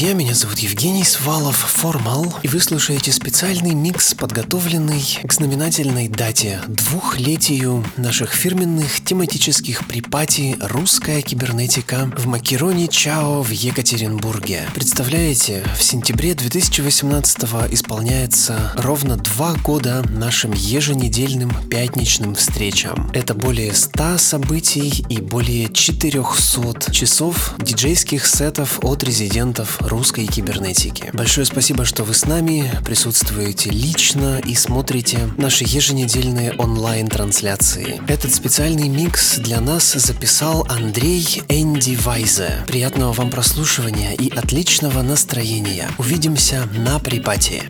Друзья. Меня зовут Евгений Свалов, Формал, и вы слушаете специальный микс, подготовленный к знаменательной дате двухлетию наших фирменных тематических припати «Русская кибернетика» в Макероне Чао в Екатеринбурге. Представляете, в сентябре 2018 исполняется ровно два года нашим еженедельным пятничным встречам. Это более 100 событий и более 400 часов диджейских сетов от резидентов русской кибернетики. Большое спасибо, что вы с нами, присутствуете лично и смотрите наши еженедельные онлайн-трансляции. Этот специальный микс для нас записал Андрей Энди Вайзе. Приятного вам прослушивания и отличного настроения. Увидимся на припате.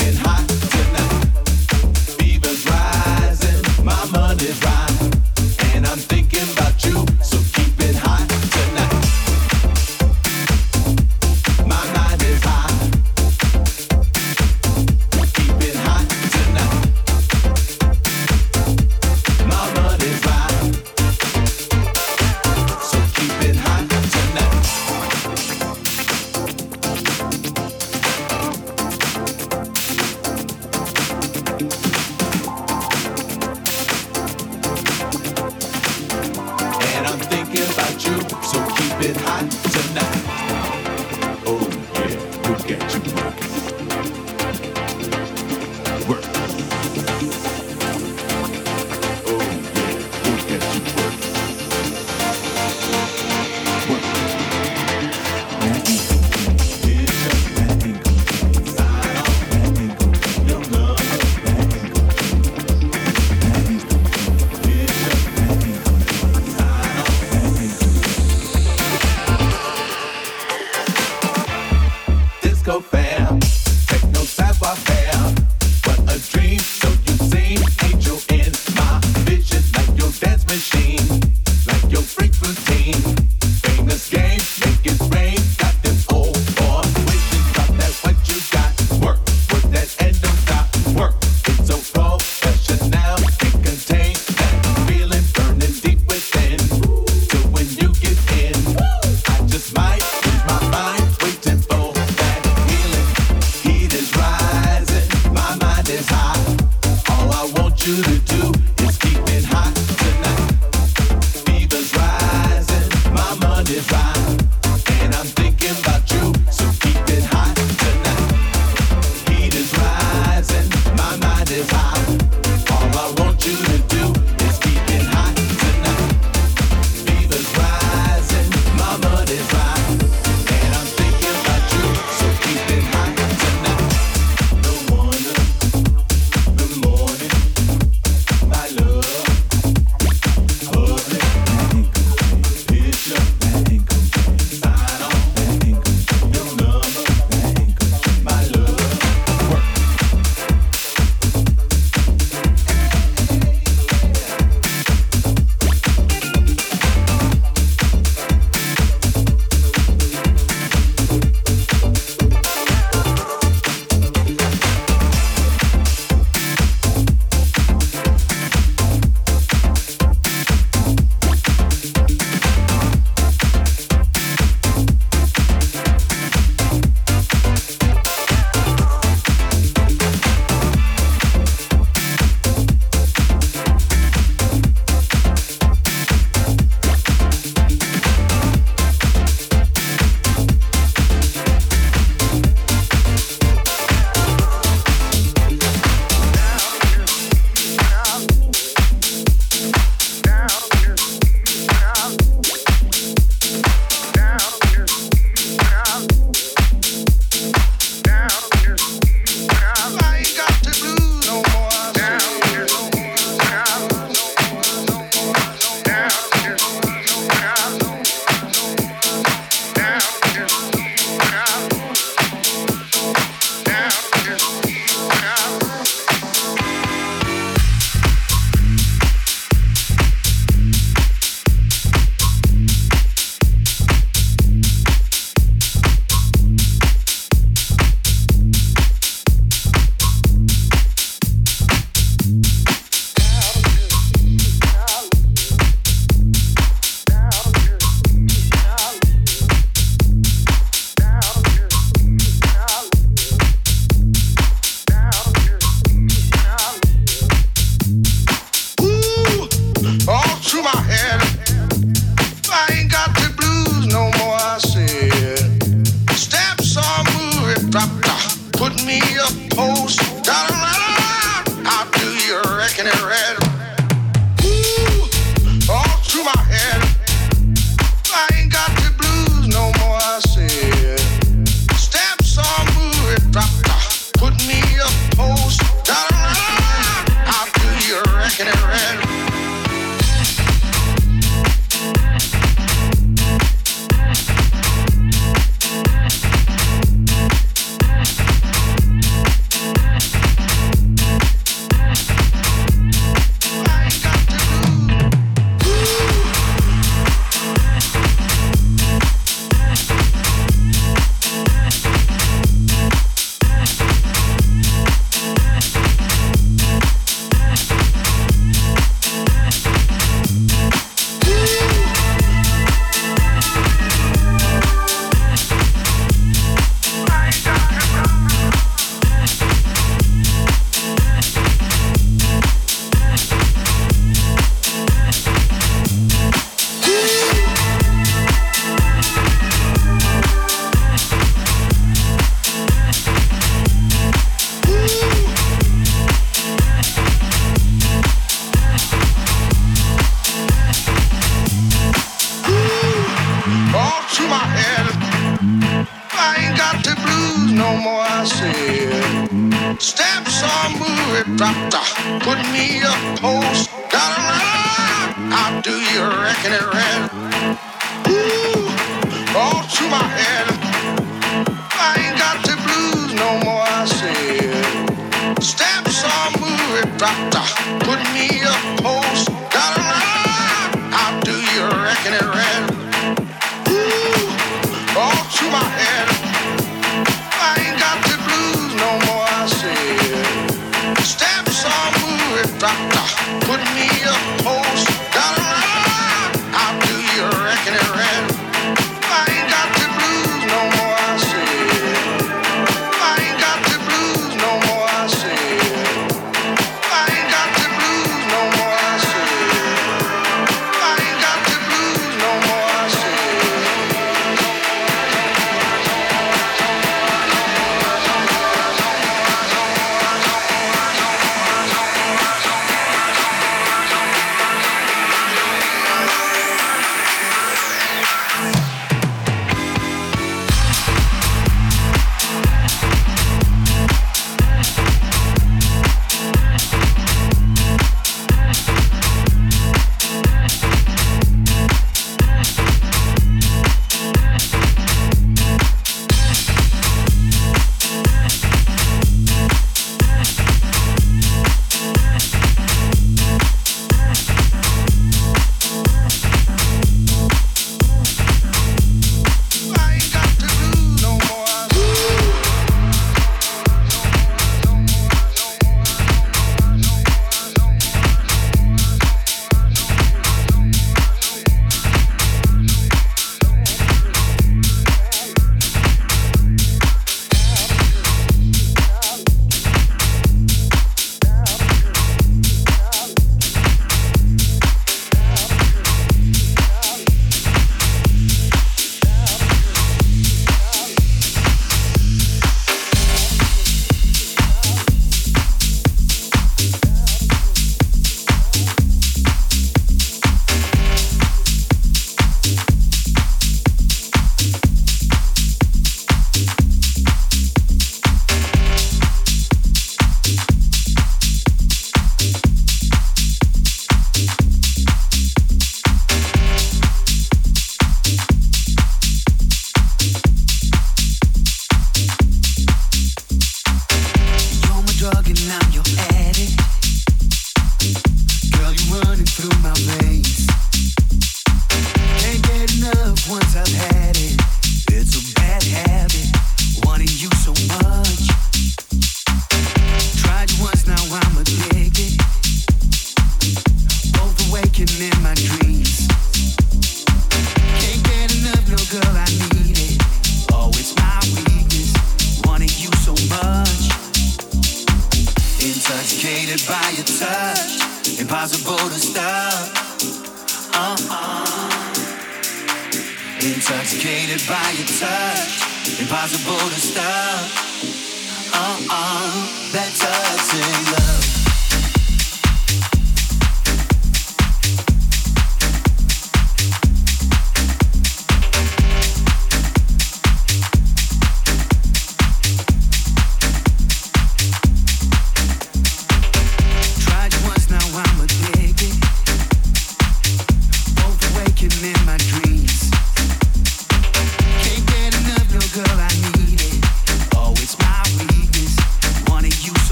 been hot. divine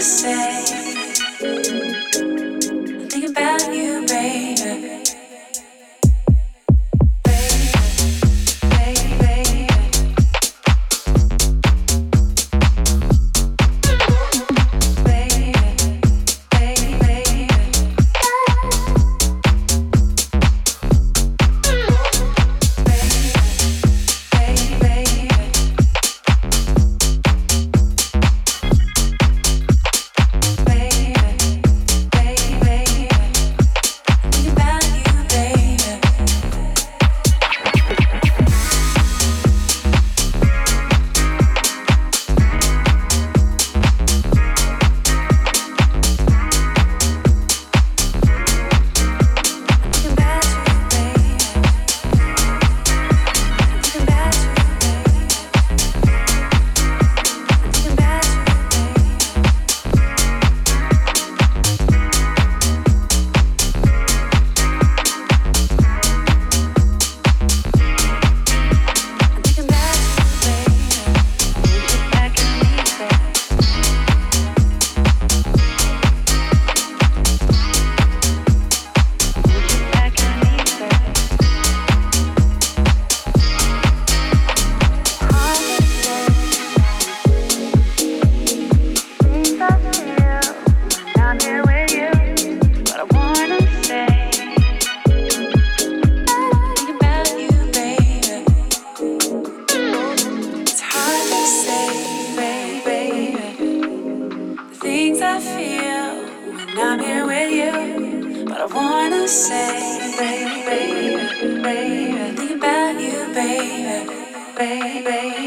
say. baby.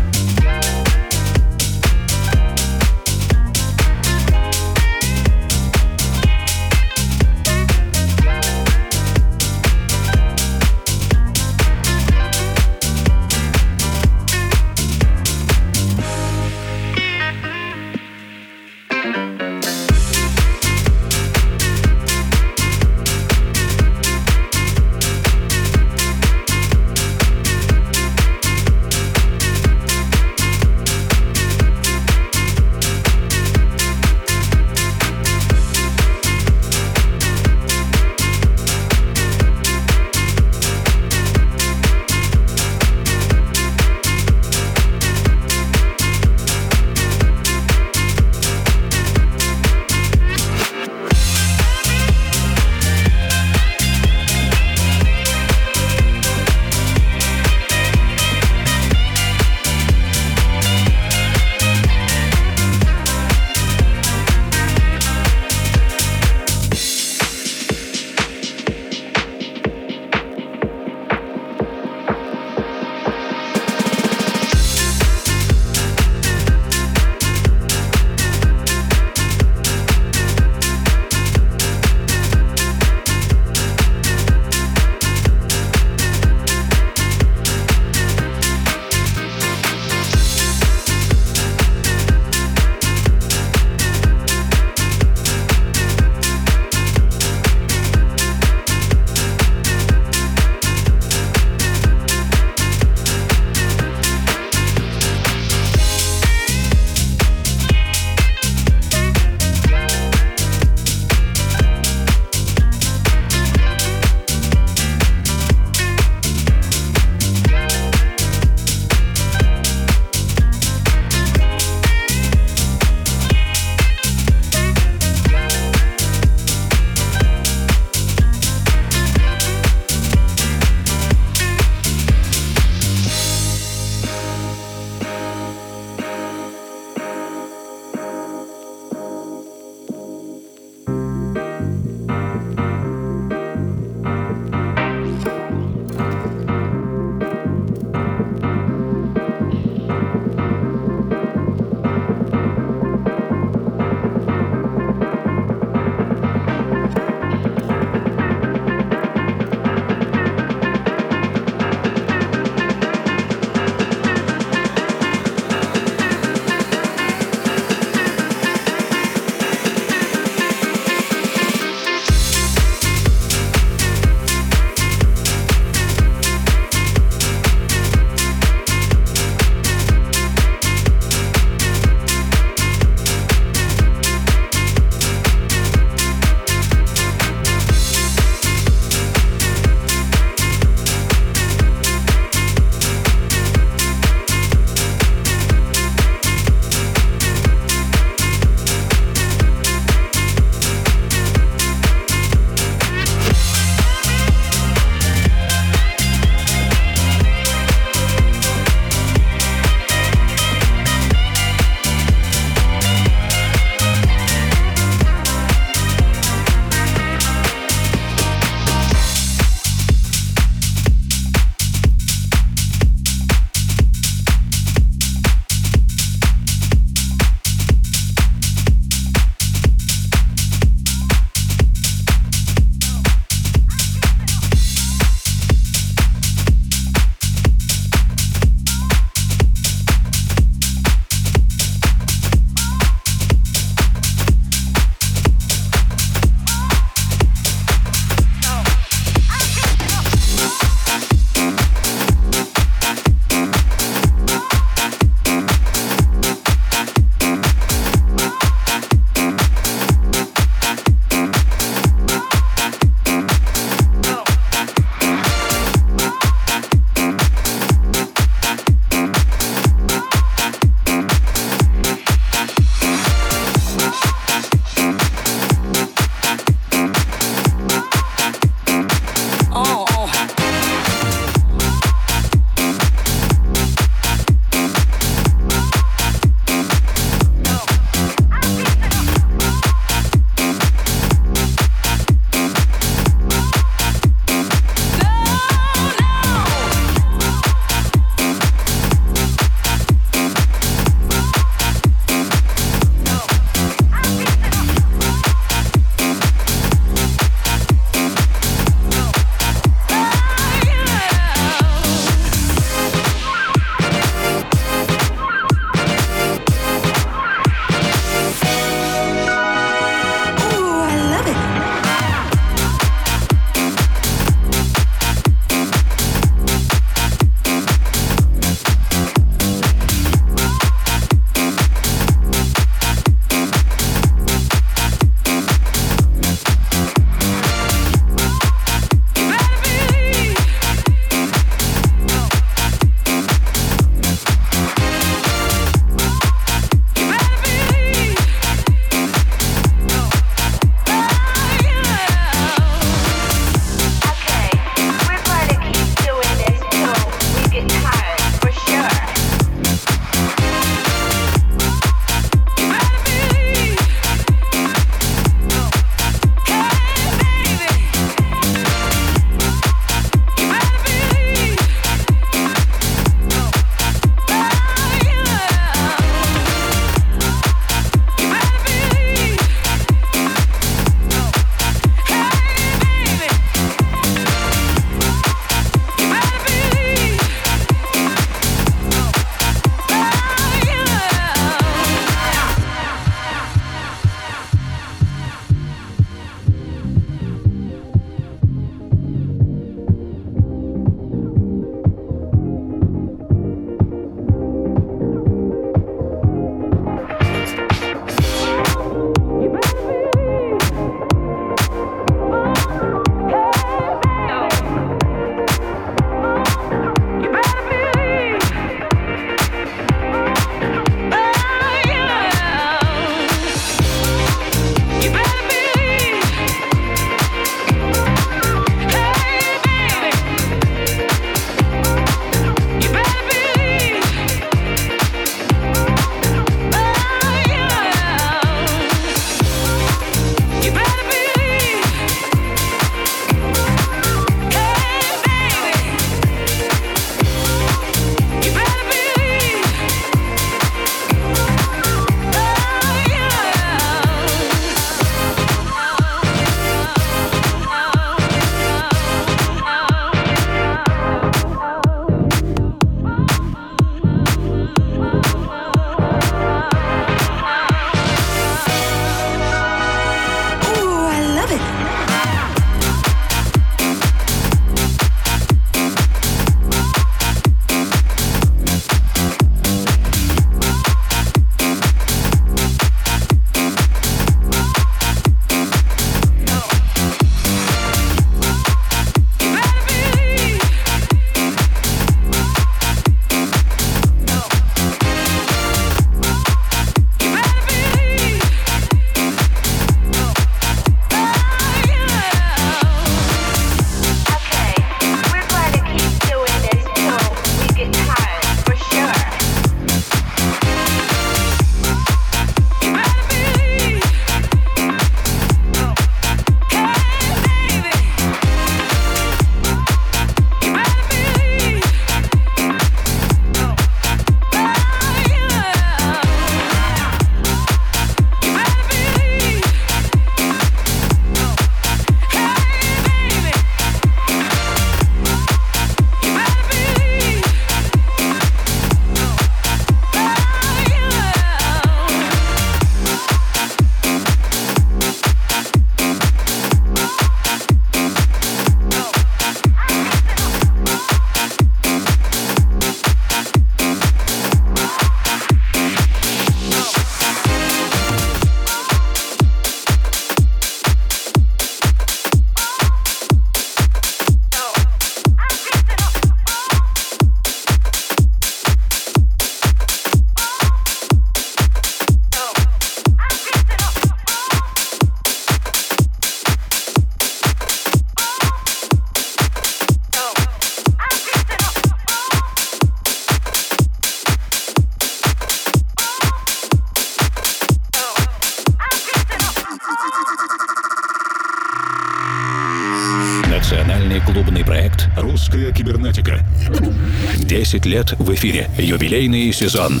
Лет в эфире. Юбилейный сезон.